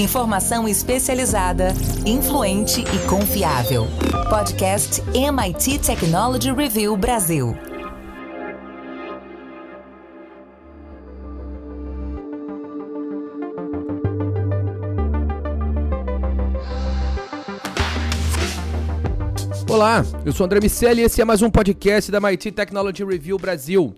Informação especializada, influente e confiável. Podcast MIT Technology Review Brasil. Olá, eu sou André Miceli e esse é mais um podcast da MIT Technology Review Brasil.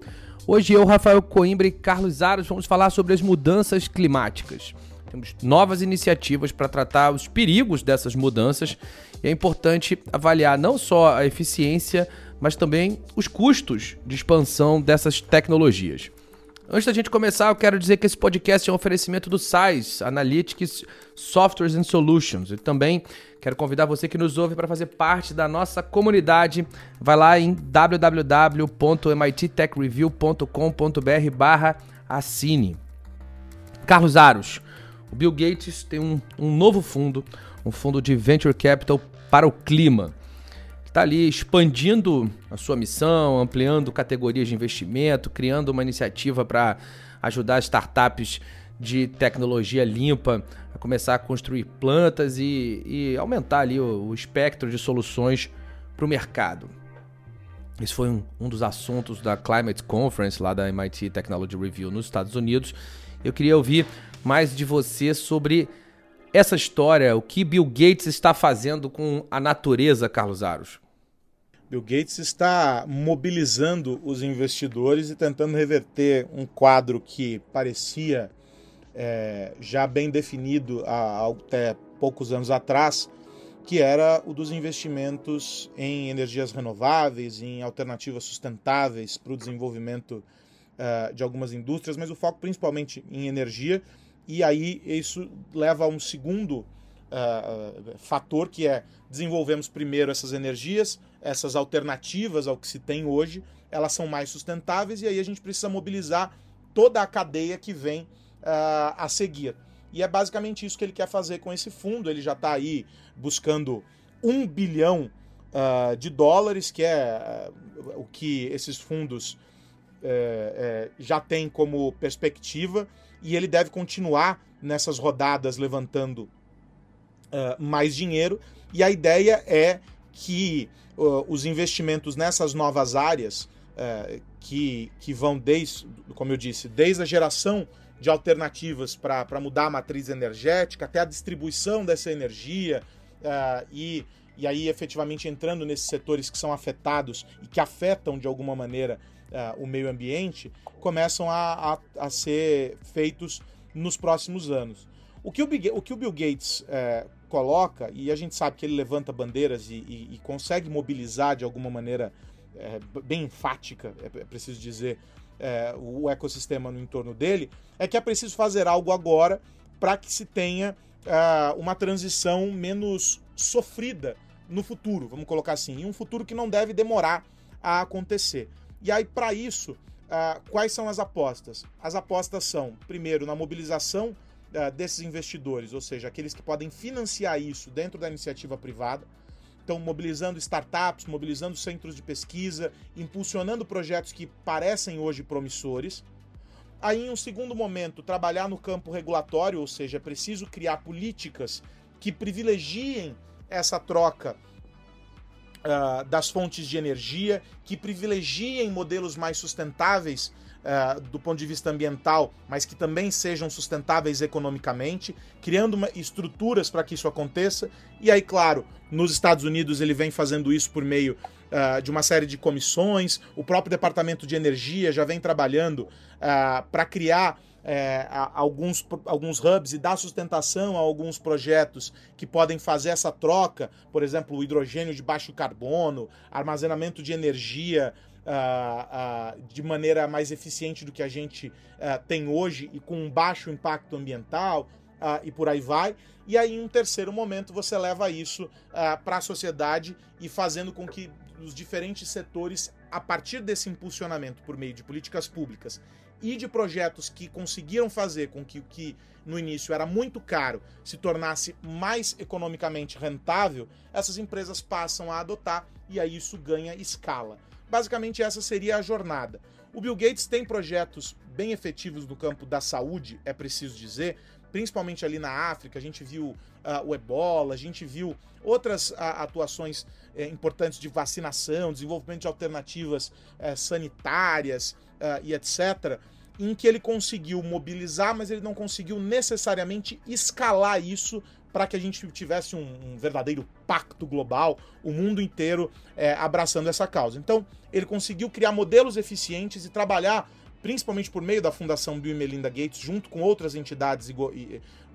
Hoje eu, Rafael Coimbra e Carlos Aros vamos falar sobre as mudanças climáticas. Temos novas iniciativas para tratar os perigos dessas mudanças e é importante avaliar não só a eficiência, mas também os custos de expansão dessas tecnologias. Antes da gente começar, eu quero dizer que esse podcast é um oferecimento do SAIS, Analytics Softwares and Solutions. E também quero convidar você que nos ouve para fazer parte da nossa comunidade. Vai lá em www.mittechreview.com.br barra assine. Carlos Aros, o Bill Gates tem um, um novo fundo, um fundo de Venture Capital para o clima está ali expandindo a sua missão, ampliando categorias de investimento, criando uma iniciativa para ajudar startups de tecnologia limpa a começar a construir plantas e, e aumentar ali o, o, espectro de soluções para o mercado. Esse foi um, um dos assuntos da Climate Conference lá da MIT Technology Review nos Estados Unidos. Eu queria ouvir mais de você sobre essa história, o que Bill Gates está fazendo com a natureza, Carlos Aros. Bill Gates está mobilizando os investidores e tentando reverter um quadro que parecia é, já bem definido há até poucos anos atrás, que era o dos investimentos em energias renováveis, em alternativas sustentáveis para o desenvolvimento uh, de algumas indústrias, mas o foco principalmente em energia. E aí isso leva a um segundo uh, fator que é desenvolvemos primeiro essas energias, essas alternativas ao que se tem hoje, elas são mais sustentáveis e aí a gente precisa mobilizar toda a cadeia que vem uh, a seguir. E é basicamente isso que ele quer fazer com esse fundo. Ele já está aí buscando um bilhão uh, de dólares, que é uh, o que esses fundos eh, eh, já têm como perspectiva, e ele deve continuar nessas rodadas levantando mais dinheiro. E a ideia é que uh, os investimentos nessas novas áreas, uh, que, que vão desde, como eu disse, desde a geração de alternativas para mudar a matriz energética até a distribuição dessa energia uh, e, e aí efetivamente entrando nesses setores que são afetados e que afetam de alguma maneira uh, o meio ambiente, começam a, a, a, ser feitos nos próximos anos. O que o, o, que o Bill Gates uh, coloca, e a gente sabe que ele levanta bandeiras e, e, e consegue mobilizar de alguma maneira é, bem enfática, é, é preciso dizer, o ecossistema no entorno dele, é que é preciso fazer algo agora para que se tenha uh, uma transição menos sofrida no futuro, vamos colocar assim, em um futuro que não deve demorar a acontecer. E aí, para isso, uh, quais são as apostas? As apostas são, primeiro, na mobilização uh, desses investidores, ou seja, aqueles que podem financiar isso dentro da iniciativa privada. Então, mobilizando startups, mobilizando centros de pesquisa, impulsionando projetos que parecem hoje promissores. Aí, em um segundo momento, trabalhar no campo regulatório, ou seja, é preciso criar políticas que privilegiem essa troca uh, das fontes de energia, que privilegiem modelos mais sustentáveis uh, do ponto de vista ambiental, mas que também sejam sustentáveis economicamente, criando uma, estruturas para que isso aconteça. E aí, claro, nos Estados Unidos ele vem fazendo isso por meio uh, de uma série de comissões, o próprio Departamento de Energia já vem trabalhando uh, para criar é, alguns, alguns hubs e dar sustentação a alguns projetos que podem fazer essa troca, por exemplo, hidrogênio de baixo carbono, armazenamento de energia uh, uh, de maneira mais eficiente do que a gente uh, tem hoje e com um baixo impacto ambiental e por aí vai. E aí, em um terceiro momento, você leva isso para a sociedade e fazendo com que os diferentes setores, a partir desse impulsionamento por meio de políticas públicas e de projetos que conseguiram fazer com que o que no início era muito caro se tornasse mais economicamente rentável, essas empresas passam a adotar e aí isso ganha escala. Basicamente, essa seria a jornada. O Bill Gates tem projetos bem efetivos no campo da saúde, é preciso dizer. Principalmente ali na África, a gente viu uh, o ebola, a gente viu outras uh, atuações uh, importantes de vacinação, desenvolvimento de alternativas eh, sanitárias e etc., em que ele conseguiu mobilizar, mas ele não conseguiu necessariamente escalar isso para que a gente tivesse um, um, verdadeiro pacto global, o mundo inteiro é, abraçando essa causa. Então, ele conseguiu criar modelos eficientes e trabalhar, principalmente por meio da Fundação Bill e Melinda Gates, junto com outras entidades go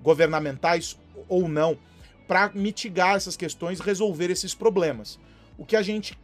governamentais ou não, para mitigar essas questões, resolver esses problemas. O que a gente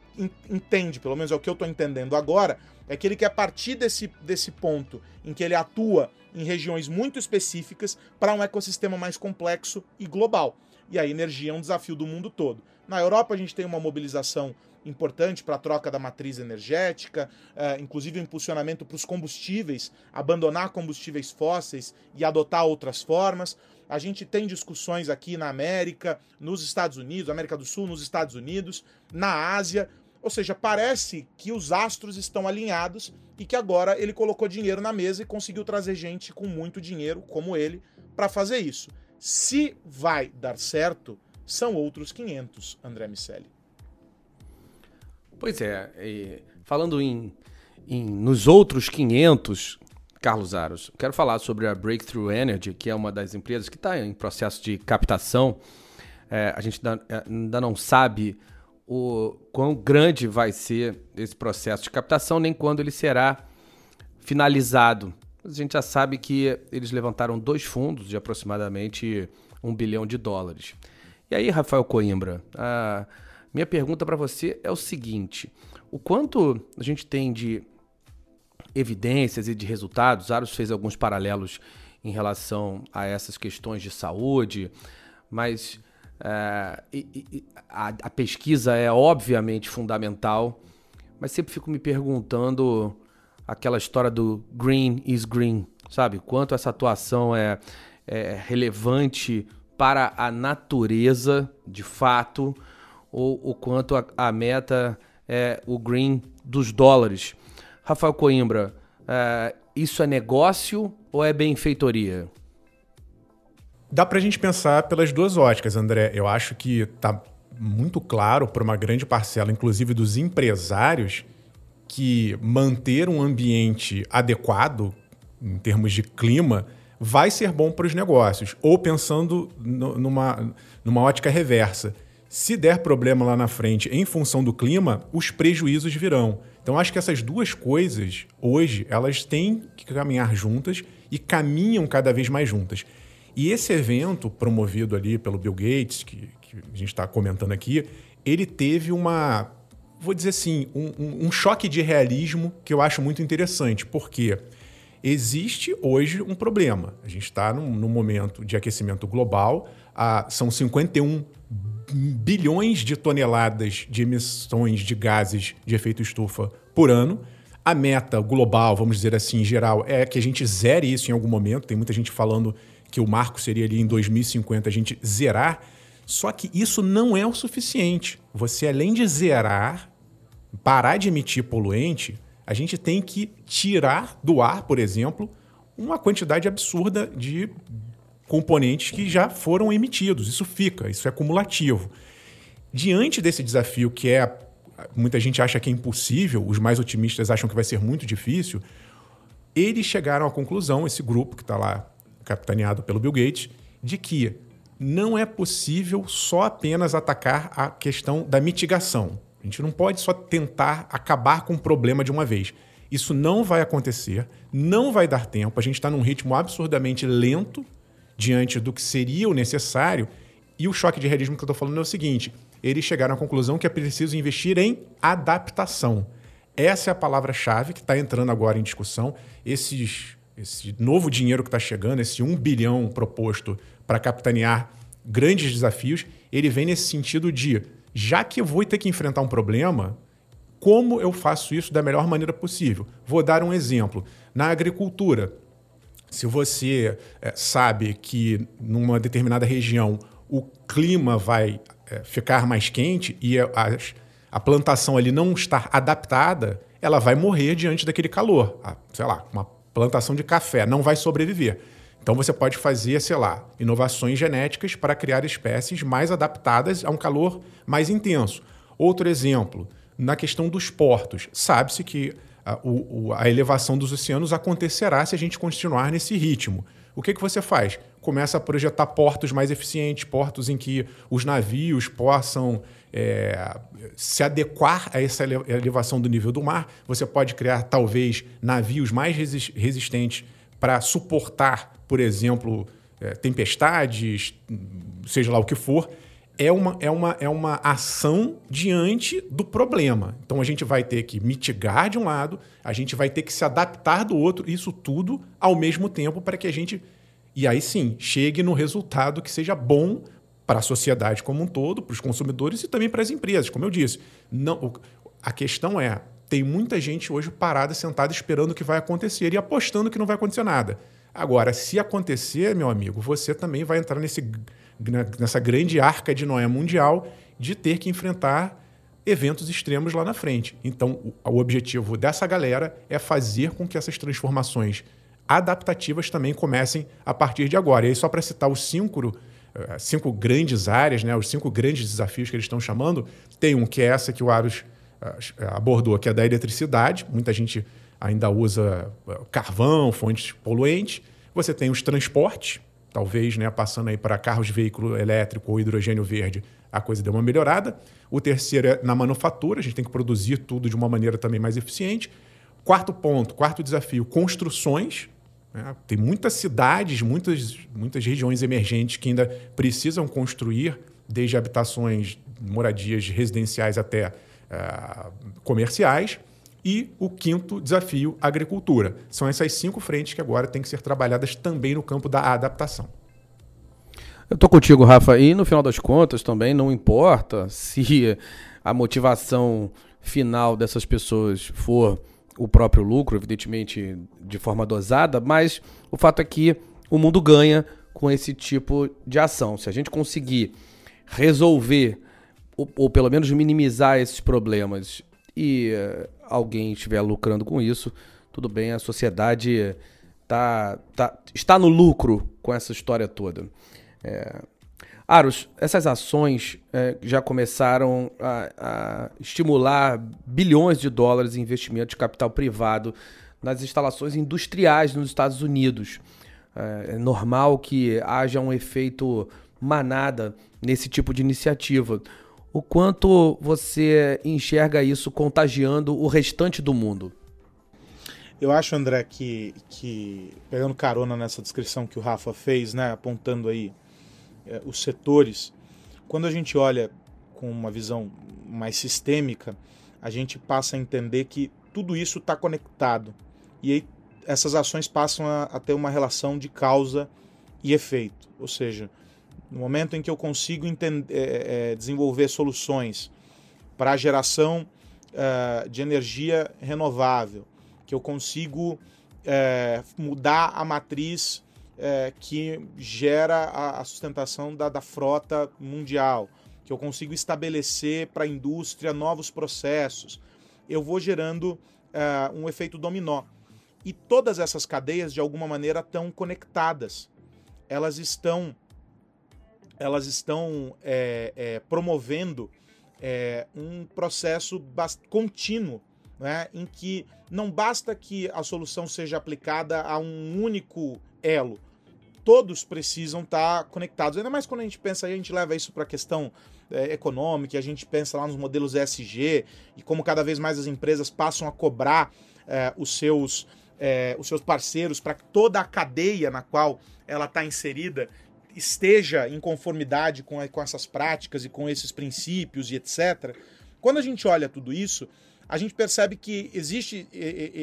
entende, pelo menos é o que eu estou entendendo agora, é que ele quer partir desse, desse ponto em que ele atua em regiões muito específicas para um ecossistema mais complexo e global. E a energia é um desafio do mundo todo. Na Europa, a gente tem uma mobilização importante para a troca da matriz energética, uh, inclusive o impulsionamento para os combustíveis, abandonar combustíveis fósseis e adotar outras formas. A gente tem discussões aqui na América, nos Estados Unidos, América do Sul, nos Estados Unidos, na Ásia, ou seja, parece que os astros estão alinhados e que agora ele colocou dinheiro na mesa e conseguiu trazer gente com muito dinheiro, como ele, para fazer isso. Se vai dar certo, são outros 500, André Miceli. Pois é, falando em, em, nos outros 500, Carlos Aros, quero falar sobre a Breakthrough Energy, que é uma das empresas que está em processo de captação. É, a gente ainda, é, não sabe o quão grande vai ser esse processo de captação, nem quando ele será finalizado. A gente já sabe que eles levantaram dois fundos de aproximadamente um bilhão de dólares. E aí, Rafael Coimbra, a minha pergunta para você é o seguinte: o quanto a gente tem de evidências e de resultados? Aros fez alguns paralelos em relação a essas questões de saúde, mas é, e, e, a, a, pesquisa é obviamente fundamental, mas sempre fico me perguntando aquela história do green is green, sabe? Quanto essa atuação é, é relevante para a natureza, de fato, ou o quanto a, a, meta é o green dos dólares. Rafael Coimbra, é, isso é negócio ou é benfeitoria? Dá para a gente pensar pelas duas óticas, André. Eu acho que está muito claro para uma grande parcela, inclusive dos empresários, que manter um ambiente adequado em termos de clima vai ser bom para os negócios. Ou pensando numa, numa ótica reversa. Se der problema lá na frente em função do clima, os prejuízos virão. Então acho que essas duas coisas, hoje, elas têm que caminhar juntas e caminham cada vez mais juntas. E esse evento, promovido ali pelo Bill Gates, que, que a gente está comentando aqui, ele teve uma, vou dizer assim, um, um, choque de realismo que eu acho muito interessante, porque existe hoje um problema. A gente está num, num, momento de aquecimento global, ah, são 51 bilhões de toneladas de emissões de gases de efeito estufa por ano. A meta global, vamos dizer assim, em geral, é que a gente zere isso em algum momento. Tem muita gente falando que o marco seria ali em 2050 a gente zerar. Só que isso não é o suficiente. Você, além de zerar, parar de emitir poluente, a gente tem que tirar do ar, por exemplo, uma quantidade absurda de componentes que já foram emitidos. Isso fica, isso é cumulativo. Diante desse desafio que é muita gente acha que é impossível, os mais otimistas acham que vai ser muito difícil, eles chegaram à conclusão, esse grupo que está lá capitaneado pelo Bill Gates, de que não é possível só apenas atacar a questão da mitigação. A gente não pode só tentar acabar com o problema de uma vez. Isso não vai acontecer, não vai dar tempo. A gente está num ritmo absurdamente lento diante do que seria o necessário. E o choque de realismo que eu estou falando é o seguinte: eles chegaram à conclusão que é preciso investir em adaptação. Essa é a palavra-chave que está entrando agora em discussão. Esses esse novo dinheiro que está chegando, esse um bilhão proposto para capitanear grandes desafios, ele vem nesse sentido de, já que eu vou ter que enfrentar um problema, como eu faço isso da melhor maneira possível? Vou dar um exemplo. Na agricultura, se você é, sabe que numa determinada região o clima vai é, ficar mais quente e a, a, plantação ali não estar adaptada, ela vai morrer diante daquele calor. A, sei lá, uma plantação de café, não vai sobreviver. Então você pode fazer, sei lá, inovações genéticas para criar espécies mais adaptadas a um calor mais intenso. Outro exemplo, na questão dos portos. Sabe-se que a, o, a, elevação dos oceanos acontecerá se a gente continuar nesse ritmo. O que, que você faz? Começa a projetar portos mais eficientes, portos em que os navios possam é, se adequar a essa elevação do nível do mar. Você pode criar, talvez, navios mais resistentes para suportar, por exemplo, é, tempestades, seja lá o que for é uma, é, uma, é uma ação diante do problema. Então a gente vai ter que mitigar de um lado, a gente vai ter que se adaptar do outro, isso tudo ao mesmo tempo para que a gente, e aí sim, chegue no resultado que seja bom para a sociedade como um todo, para os consumidores e também para as empresas. Como eu disse, não, a questão é: tem muita gente hoje parada, sentada, esperando o que vai acontecer e apostando que não vai acontecer nada. Agora, se acontecer, meu amigo, você também vai entrar nesse nessa grande arca de Noé mundial de ter que enfrentar eventos extremos lá na frente. Então, o, objetivo dessa galera é fazer com que essas transformações adaptativas também comecem a partir de agora. E aí, só para citar os cinco, eh, cinco grandes áreas, né, os cinco grandes desafios que eles estão chamando, tem um que é essa que o Aros eh, abordou, que é da eletricidade. Muita gente ainda usa eh, carvão, fontes poluentes. Você tem os transportes, talvez, né, passando aí para carros de veículo elétrico ou hidrogênio verde, a coisa deu uma melhorada. O terceiro é na manufatura, a gente tem que produzir tudo de uma maneira também mais eficiente. Quarto ponto, quarto desafio, construções. Né? Tem muitas cidades, muitas, muitas regiões emergentes que ainda precisam construir, desde habitações, moradias residenciais até uh, comerciais. E o quinto desafio, agricultura. São essas cinco frentes que agora têm que ser trabalhadas também no campo da adaptação. Eu estou contigo, Rafa, e no final das contas também não importa se a motivação final dessas pessoas for o próprio lucro, evidentemente de forma dosada, mas o fato é que o mundo ganha com esse tipo de ação. Se a gente conseguir resolver ou, ou pelo menos minimizar esses problemas e uh, alguém estiver lucrando com isso, tudo bem, a sociedade tá, tá, está no lucro com essa história toda. É... Aros, essas ações é, já começaram a, a, estimular bilhões de dólares em investimento de capital privado nas instalações industriais nos Estados Unidos. É, é normal que haja um efeito manada nesse tipo de iniciativa o quanto você enxerga isso contagiando o restante do mundo? Eu acho, André, que, que pegando carona nessa descrição que o Rafa fez, né, apontando aí é, os setores, quando a gente olha com uma visão mais sistêmica, a gente passa a entender que tudo isso está conectado. E aí essas ações passam a, a ter uma relação de causa e efeito. Ou seja, no momento em que eu consigo entender, é, é, desenvolver soluções para a geração é, de energia renovável, que eu consigo mudar a matriz que gera a, a sustentação da, da, frota mundial, que eu consigo estabelecer para a indústria novos processos, eu vou gerando um efeito dominó. E todas essas cadeias, de alguma maneira, estão conectadas. Elas estão elas estão é, é, promovendo é, um processo contínuo, né, em que não basta que a solução seja aplicada a um único elo, todos precisam estar conectados. Ainda mais quando a gente pensa, a gente leva isso para a questão é, econômica, a gente pensa lá nos modelos ESG e como cada vez mais as empresas passam a cobrar é, os seus é, os seus parceiros para que toda a cadeia na qual ela está inserida esteja em conformidade com, com essas práticas e com esses princípios e etc. Quando a gente olha tudo isso, a gente percebe que existe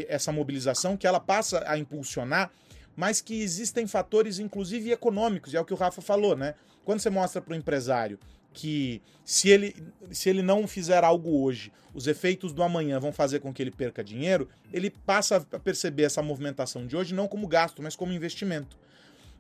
essa mobilização, que ela passa a impulsionar, mas que existem fatores, inclusive econômicos, e é o que o Rafa falou, né? Quando você mostra para o empresário que se ele, se ele não fizer algo hoje, os efeitos do amanhã vão fazer com que ele perca dinheiro, ele passa a perceber essa movimentação de hoje não como gasto, mas como investimento.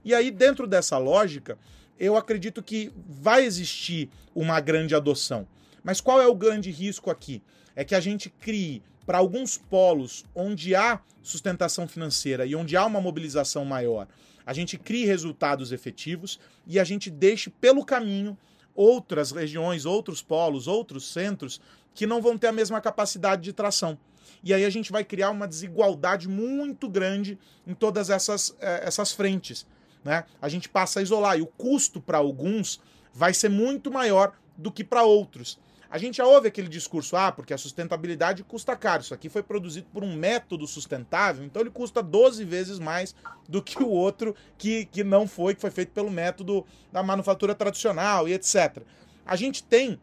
E aí, dentro dessa lógica, eu acredito que vai existir uma grande adoção. Mas qual é o grande risco aqui? É que a gente crie para alguns polos onde há sustentação financeira e onde há uma mobilização maior, a gente crie resultados efetivos e a gente deixe pelo caminho outras regiões, outros polos, outros centros que não vão ter a mesma capacidade de tração. E aí a gente vai criar uma desigualdade muito grande em todas essas, eh, essas frentes. Né? A gente passa a isolar e o custo para alguns vai ser muito maior do que para outros. A gente já ouve aquele discurso, ah, porque a sustentabilidade custa caro. Isso aqui foi produzido por um método sustentável, então ele custa 12 vezes mais do que o outro que, que não foi, que foi feito pelo método da manufatura tradicional e etc. A gente tem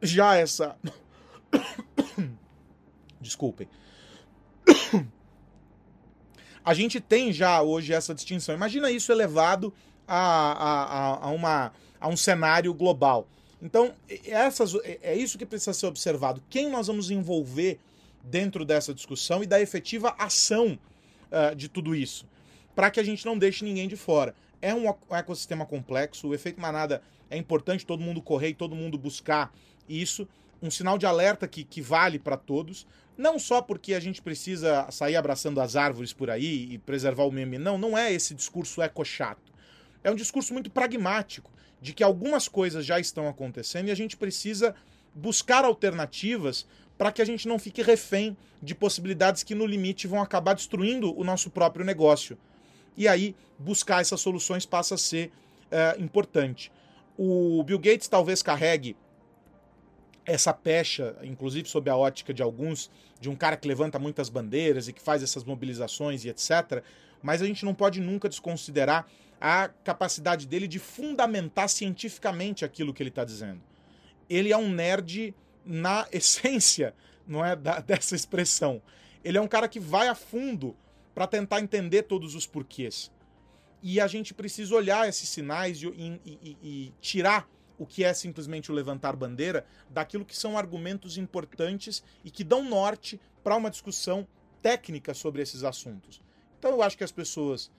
já essa. Desculpem. A gente tem já hoje essa distinção. Imagina isso elevado a, a, a, uma, a um cenário global. Então, essas, é isso que precisa ser observado. Quem nós vamos envolver dentro dessa discussão e da efetiva ação uh, de tudo isso, para que a gente não deixe ninguém de fora. É um ecossistema complexo, o efeito manada é importante todo mundo correr e todo mundo buscar isso. Um sinal de alerta que, que vale para todos. Não só porque a gente precisa sair abraçando as árvores por aí e preservar o meme. Não, não é esse discurso eco-chato. É um discurso muito pragmático de que algumas coisas já estão acontecendo e a gente precisa buscar alternativas para que a gente não fique refém de possibilidades que no limite vão acabar destruindo o nosso próprio negócio. E aí buscar essas soluções passa a ser é, importante. O Bill Gates talvez carregue essa pecha, inclusive sob a ótica de alguns, de um cara que levanta muitas bandeiras e que faz essas mobilizações e etc. Mas a gente não pode nunca desconsiderar a capacidade dele de fundamentar cientificamente aquilo que ele está dizendo. Ele é um nerd na essência, não é da, dessa expressão. Ele é um cara que vai a fundo para tentar entender todos os porquês. E a gente precisa olhar esses sinais e, e, e, e tirar o que é simplesmente o levantar bandeira daquilo que são argumentos importantes e que dão norte para uma discussão técnica sobre esses assuntos. Então eu acho que as pessoas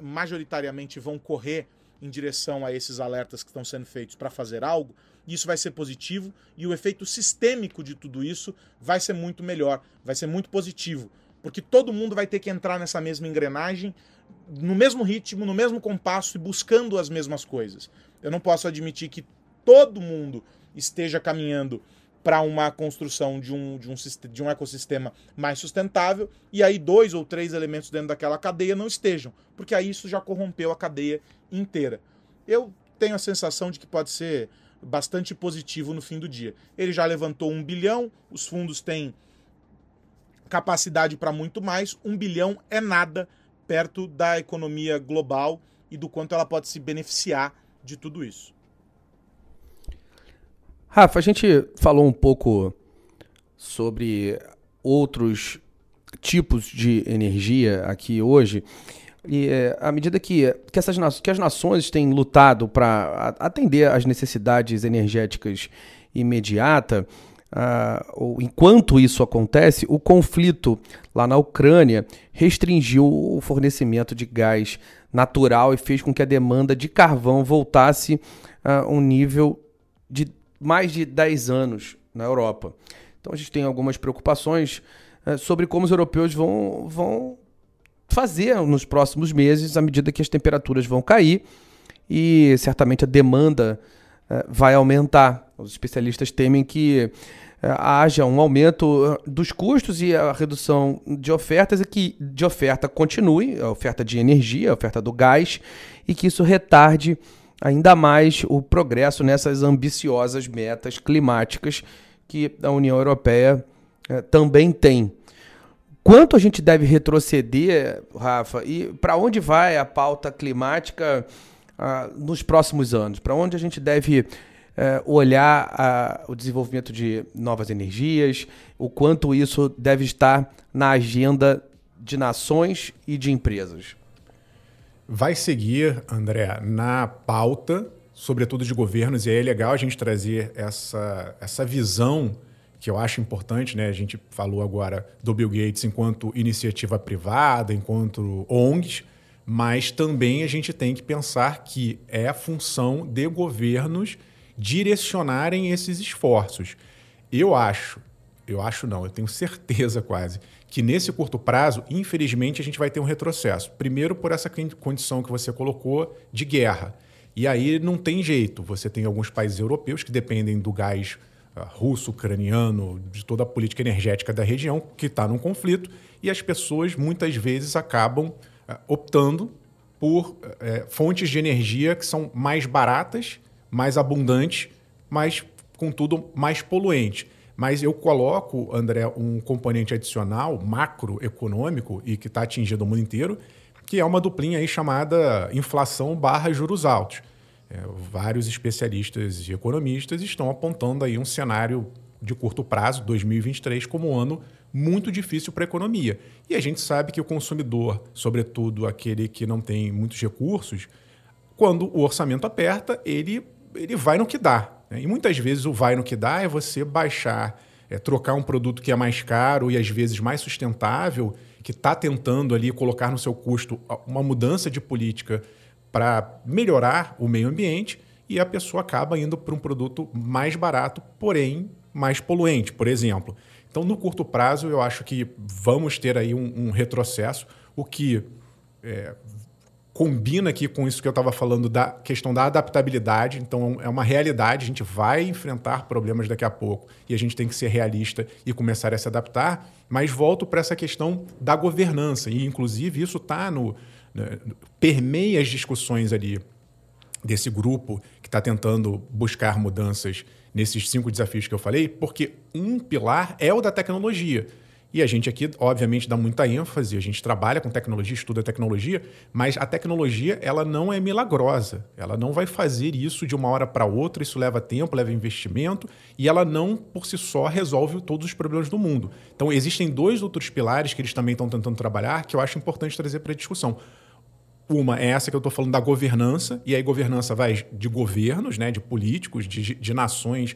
majoritariamente vão correr em direção a esses alertas que estão sendo feitos para fazer algo, isso vai ser positivo e o efeito sistêmico de tudo isso vai ser muito melhor, vai ser muito positivo, porque todo mundo vai ter que entrar nessa mesma engrenagem, no mesmo ritmo, no mesmo compasso e buscando as mesmas coisas. Eu não posso admitir que todo mundo esteja caminhando para uma construção de um, de, um, de um ecossistema mais sustentável, e aí dois ou três elementos dentro daquela cadeia não estejam, porque aí isso já corrompeu a cadeia inteira. Eu tenho a sensação de que pode ser bastante positivo no fim do dia. Ele já levantou um bilhão, os fundos têm capacidade para muito mais, um bilhão é nada perto da economia global e do quanto ela pode se beneficiar de tudo isso. Rafa, a gente falou um pouco sobre outros tipos de energia aqui hoje. E é, à medida que, que, essas, que as nações têm lutado para atender às necessidades energéticas imediatas, uh, enquanto isso acontece, o conflito lá na Ucrânia restringiu o fornecimento de gás natural e fez com que a demanda de carvão voltasse a um nível de mais de 10 anos na Europa. Então a gente tem algumas preocupações é, sobre como os europeus vão, vão fazer nos próximos meses, à medida que as temperaturas vão cair e certamente a demanda é, vai aumentar. Os especialistas temem que é, haja um aumento dos custos e a redução de ofertas e que de oferta continue, a oferta de energia, a oferta do gás, e que isso retarde ainda mais o progresso nessas ambiciosas metas climáticas que a União Europeia eh, também tem. Quanto a gente deve retroceder, Rafa, e para onde vai a pauta climática ah, nos próximos anos? Para onde a gente deve eh, olhar ah, o desenvolvimento de novas energias, o quanto isso deve estar na agenda de nações e de empresas? Vai seguir, André, na pauta, sobretudo de governos, e aí é legal a gente trazer essa, essa visão que eu acho importante, né? A gente falou agora do Bill Gates enquanto iniciativa privada, enquanto ONGs, mas também a gente tem que pensar que é a função de governos direcionarem esses esforços. Eu acho, eu acho não, eu tenho certeza quase, que nesse curto prazo, infelizmente, a gente vai ter um retrocesso. Primeiro, por essa condição que você colocou de guerra. E aí não tem jeito. Você tem alguns países europeus que dependem do gás uh, russo, ucraniano, de toda a política energética da região, que está num conflito, e as pessoas muitas vezes acabam uh, optando por uh, fontes de energia que são mais baratas, mais abundantes, mas, contudo, mais poluentes. Mas eu coloco, André, um componente adicional, macroeconômico, e que está atingindo o mundo inteiro, que é uma duplinha aí chamada inflação barra juros altos. É, vários especialistas e economistas estão apontando aí um cenário de curto prazo, 2023, como um ano muito difícil para a economia. E a gente sabe que o consumidor, sobretudo aquele que não tem muitos recursos, quando o orçamento aperta, ele, ele vai no que dá. Né? E muitas vezes o vai no que dá é você baixar, é, trocar um produto que é mais caro e às vezes mais sustentável, que está tentando ali colocar no seu custo uma mudança de política para melhorar o meio ambiente e a pessoa acaba indo para um produto mais barato, porém mais poluente, por exemplo. Então, no curto prazo, eu acho que vamos ter aí um, um retrocesso, o que é, combina aqui com isso que eu estava falando da questão da adaptabilidade. Então, é uma realidade, a gente vai enfrentar problemas daqui a pouco e a gente tem que ser realista e começar a se adaptar. Mas volto para essa questão da governança, e inclusive isso está no. Né, permeia as discussões ali desse grupo que está tentando buscar mudanças nesses cinco desafios que eu falei, porque um pilar é o da tecnologia. E a gente aqui, obviamente, dá muita ênfase, a gente trabalha com tecnologia, estuda tecnologia, mas a tecnologia ela não é milagrosa. Ela não vai fazer isso de uma hora para outra, isso leva tempo, leva investimento, e ela não, por si só, resolve todos os problemas do mundo. Então, existem dois outros pilares que eles também estão tentando trabalhar que eu acho importante trazer para a discussão. Uma é essa que eu estou falando da governança, e aí governança vai de governos, né, de políticos, de, de nações,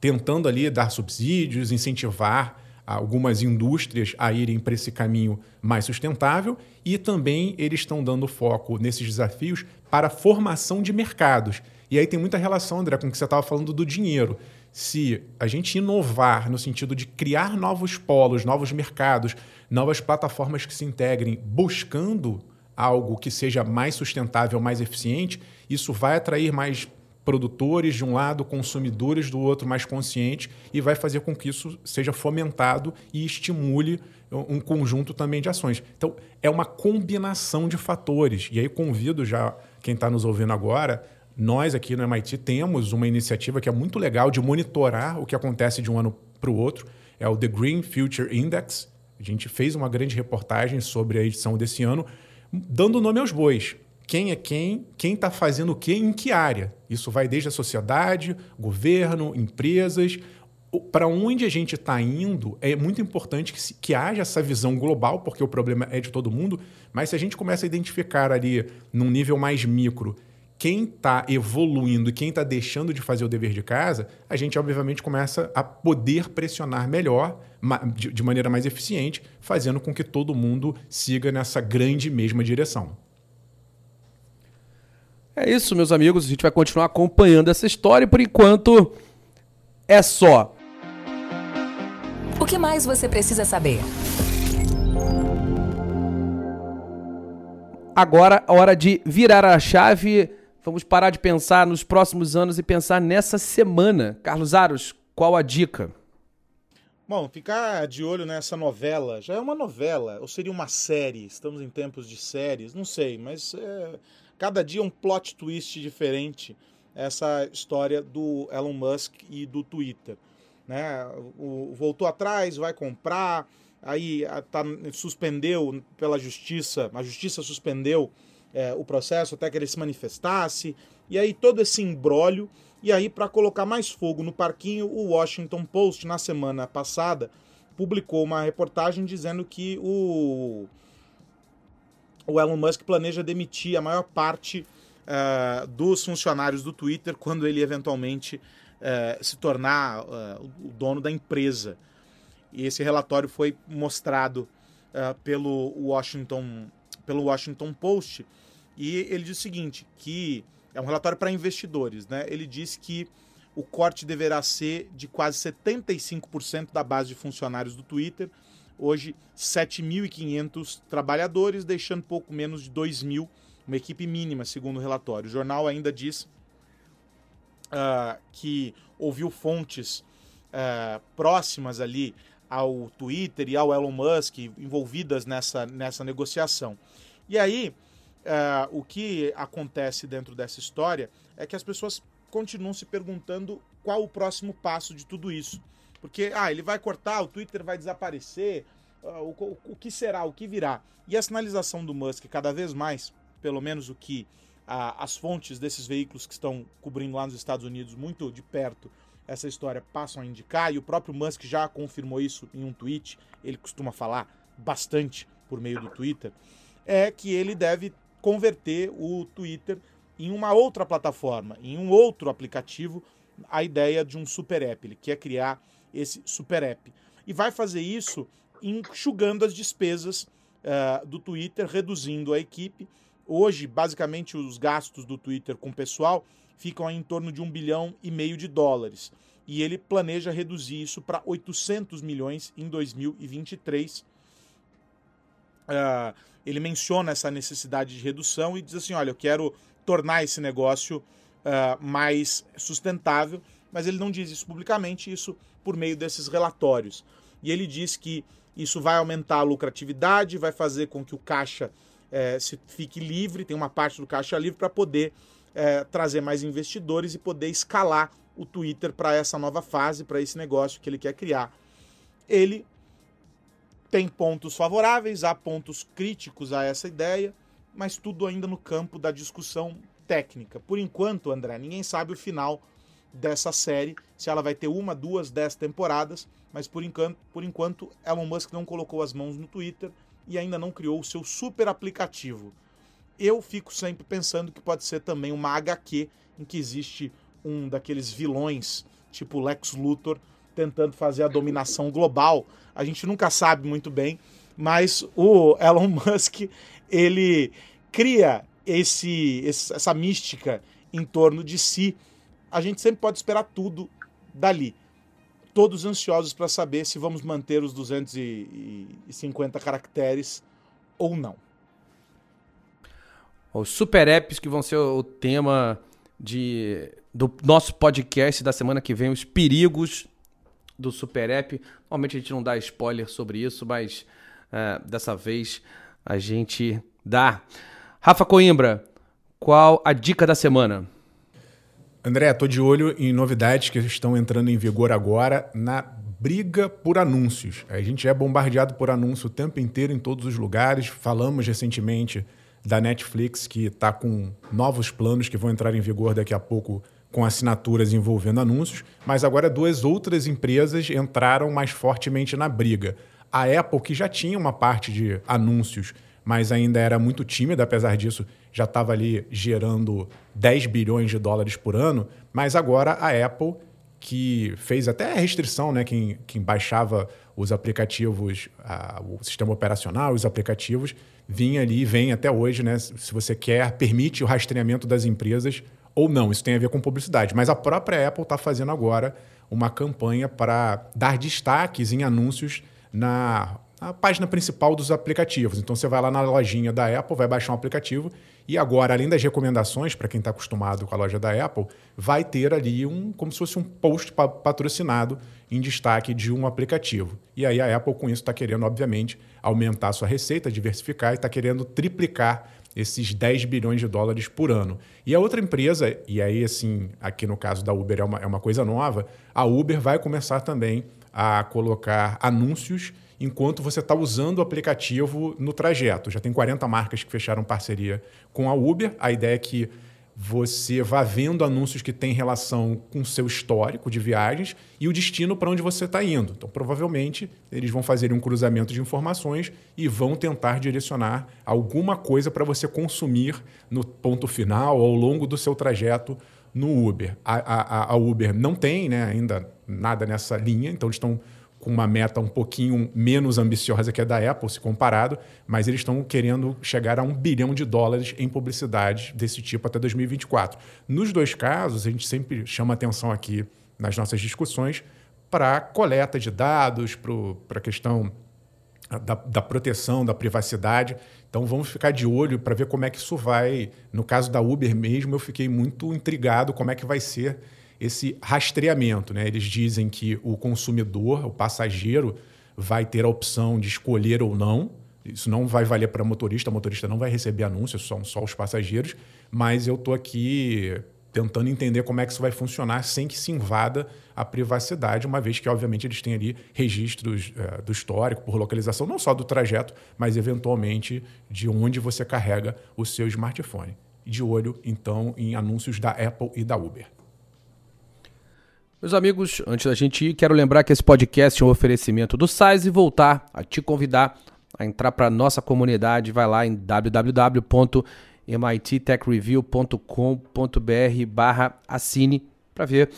tentando ali dar subsídios, incentivar algumas indústrias a irem para esse caminho mais sustentável e também eles estão dando foco nesses desafios para a formação de mercados. E aí tem muita relação, André, com o que você estava falando do dinheiro. Se a gente inovar no sentido de criar novos polos, novos mercados, novas plataformas que se integrem, buscando algo que seja mais sustentável, mais eficiente, isso vai atrair mais produtores de um lado, consumidores do outro mais conscientes e vai fazer com que isso seja fomentado e estimule um conjunto também de ações. Então, é uma combinação de fatores. E aí convido já quem está nos ouvindo agora, nós aqui no MIT temos uma iniciativa que é muito legal de monitorar o que acontece de um ano para o outro. É o The Green Future Index. A gente fez uma grande reportagem sobre a edição desse ano, dando nome aos bois quem é quem, quem está fazendo o que em que área. Isso vai desde a sociedade, governo, empresas. Para onde a gente está indo, é muito importante que, se, que haja essa visão global, porque o problema é de todo mundo, mas se a gente começa a identificar ali, num nível mais micro, quem está evoluindo e quem está deixando de fazer o dever de casa, a gente obviamente começa a poder pressionar melhor, de maneira mais eficiente, fazendo com que todo mundo siga nessa grande mesma direção. É isso, meus amigos. A gente vai continuar acompanhando essa história e por enquanto é só. O que mais você precisa saber? Agora, a hora de virar a chave. Vamos parar de pensar nos próximos anos e pensar nessa semana. Carlos Aros, qual a dica? Bom, ficar de olho nessa novela. Já é uma novela, ou seria uma série? Estamos em tempos de séries, não sei, mas é, cada dia um plot twist diferente essa história do Elon Musk e do Twitter. Né? O, voltou atrás, vai comprar, aí tá, suspendeu pela justiça, a justiça suspendeu é, o processo até que ele se manifestasse, e aí todo esse embrólio, e aí para colocar mais fogo no parquinho, o Washington Post, na semana passada, publicou uma reportagem dizendo que o o Elon Musk planeja demitir a maior parte uh, dos funcionários do Twitter quando ele eventualmente uh, se tornar uh, o dono da empresa. E esse relatório foi mostrado pelo Washington pelo Washington Post e ele diz o seguinte que é um relatório para investidores, né? Ele diz que o corte deverá ser de quase 75% da base de funcionários do Twitter. Hoje, 7.500 trabalhadores, deixando pouco menos de 2.000, uma equipe mínima, segundo o relatório. O jornal ainda diz uh, que ouviu fontes uh, próximas ali ao Twitter e ao Elon Musk envolvidas nessa, nessa negociação. E aí, uh, o que acontece dentro dessa história é que as pessoas continuam se perguntando qual o próximo passo de tudo isso. Porque, ah, ele vai cortar, o Twitter vai desaparecer, uh, o, o, o, que será, o que virá. E a sinalização do Musk, cada vez mais, pelo menos o que as fontes desses veículos que estão cobrindo lá nos Estados Unidos muito de perto essa história passam a indicar, e o próprio Musk já confirmou isso em um tweet, ele costuma falar bastante por meio do Twitter, é que ele deve converter o Twitter em uma outra plataforma, em um outro aplicativo, a ideia de um super app. Ele quer criar esse super app. E vai fazer isso enxugando as despesas uh, do Twitter, reduzindo a equipe. Hoje, basicamente, os gastos do Twitter com pessoal ficam em torno de um bilhão e meio de dólares. E ele planeja reduzir isso para 800 milhões em 2023. Uh, ah, ele menciona essa necessidade de redução e diz assim: olha, eu quero tornar esse negócio uh, mais sustentável, mas ele não diz isso publicamente, isso por meio desses relatórios. E ele diz que isso vai aumentar a lucratividade, vai fazer com que o caixa eh, se fique livre, tem uma parte do caixa livre para poder eh, trazer mais investidores e poder escalar o Twitter para essa nova fase, para esse negócio que ele quer criar. Ele tem pontos favoráveis, há pontos críticos a essa ideia mas tudo ainda no campo da discussão técnica. Por enquanto, André, ninguém sabe o final dessa série, se ela vai ter uma, duas, dez temporadas, mas por enquanto, por enquanto Elon Musk não colocou as mãos no Twitter e ainda não criou o seu super aplicativo. Eu fico sempre pensando que pode ser também uma HQ em que existe um daqueles vilões, tipo Lex Luthor, tentando fazer a dominação global. A gente nunca sabe muito bem, mas o Elon Musk ele cria esse, essa mística em torno de si. A gente sempre pode esperar tudo dali. Todos ansiosos para saber se vamos manter os 250 caracteres ou não. Os super apps que vão ser o tema de, do nosso podcast da semana que vem, os perigos do super app. Normalmente a gente não dá spoiler sobre isso, mas uh, dessa vez a gente dá. Rafa Coimbra, qual a dica da semana? André, estou de olho em novidades que estão entrando em vigor agora na briga por anúncios. A gente é bombardeado por anúncio o tempo inteiro em todos os lugares. Falamos recentemente da Netflix, que está com novos planos que vão entrar em vigor daqui a pouco com assinaturas envolvendo anúncios, mas agora duas outras empresas entraram mais fortemente na briga. A Apple, que já tinha uma parte de anúncios, mas ainda era muito tímida, apesar disso, já estava ali gerando 10 bilhões de dólares por ano, mas agora a Apple, que fez até a restrição, né? Quem, quem baixava os aplicativos, a, o sistema operacional, os aplicativos, vinha ali, vem até hoje, né? Se você quer, permite o rastreamento das empresas ou não. Isso tem a ver com publicidade. Mas a própria Apple está fazendo agora uma campanha para dar destaques em anúncios na a página principal dos aplicativos. Então você vai lá na lojinha da Apple, vai baixar um aplicativo e agora, além das recomendações, para quem está acostumado com a loja da Apple, vai ter ali um como se fosse um post patrocinado em destaque de um aplicativo. E aí a Apple com isso está querendo, obviamente, aumentar a sua receita, diversificar e está querendo triplicar esses 10 bilhões de dólares por ano. E a outra empresa, e aí assim, aqui no caso da Uber é uma, é uma coisa nova, a Uber vai começar também a colocar anúncios enquanto você está usando o aplicativo no trajeto. Já tem 40 marcas que fecharam parceria com a Uber. A ideia é que você vá vendo anúncios que têm relação com o seu histórico de viagens e o destino para onde você está indo. Então, provavelmente, eles vão fazer um cruzamento de informações e vão tentar direcionar alguma coisa para você consumir no ponto final ao longo do seu trajeto no Uber. A, a, a Uber não tem né, ainda nada nessa linha, então eles estão com uma meta um pouquinho menos ambiciosa que a da Apple, se comparado, mas eles estão querendo chegar a um bilhão de dólares em publicidade desse tipo até 2024. Nos dois casos, a gente sempre chama atenção aqui nas nossas discussões para coleta de dados, para a questão da, da, proteção, da privacidade. Então vamos ficar de olho para ver como é que isso vai. No caso da Uber mesmo, eu fiquei muito intrigado como é que vai ser esse rastreamento. Né? Eles dizem que o consumidor, o passageiro, vai ter a opção de escolher ou não. Isso não vai valer para motorista, o motorista não vai receber anúncios, são só os passageiros. Mas eu estou aqui tentando entender como é que isso vai funcionar sem que se invada a privacidade, uma vez que, obviamente, eles têm ali registros é, do histórico por localização, não só do trajeto, mas eventualmente de onde você carrega o seu smartphone. De olho, então, em anúncios da Apple e da Uber. Meus amigos, antes da gente ir, quero lembrar que esse podcast é um oferecimento do SAIS e voltar a te convidar a entrar para a nossa comunidade. Vai lá em www.mittechreview.com.br barra assine para ver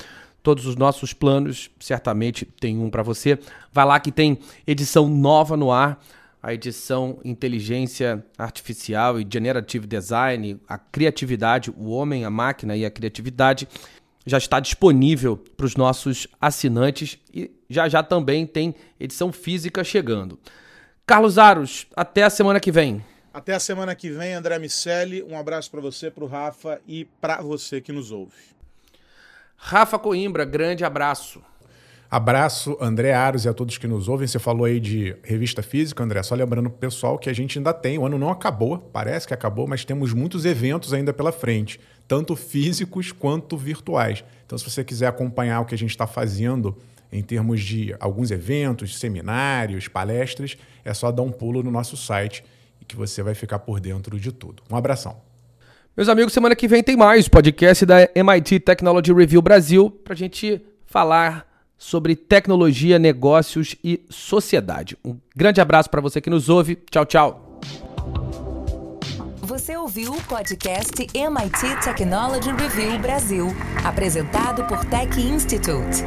todos os nossos planos. Certamente tem um para você. Vai lá que tem edição nova no ar. A edição Inteligência Artificial e Generative Design, a criatividade, o homem, a máquina e a criatividade já está disponível para os nossos assinantes e já já também tem edição física chegando. Carlos Aros, até a semana que vem. Até a semana que vem, André Miceli. Um abraço para você, para o Rafa e para você que nos ouve. Rafa Coimbra, grande abraço. Abraço, André Aros e a todos que nos ouvem. Você falou aí de revista física, André. Só lembrando pro pessoal que a gente ainda tem. O ano não acabou, parece que acabou, mas temos muitos eventos ainda pela frente tanto físicos quanto virtuais. Então, se você quiser acompanhar o que a gente está fazendo em termos de alguns eventos, seminários, palestras, é só dar um pulo no nosso site e que você vai ficar por dentro de tudo. Um abração. Meus amigos, semana que vem tem mais podcast da MIT Technology Review Brasil para a gente falar sobre tecnologia, negócios e sociedade. Um grande abraço para você que nos ouve. Tchau, tchau. Você ouviu o podcast MIT Technology Review Brasil, apresentado por Tech Institute.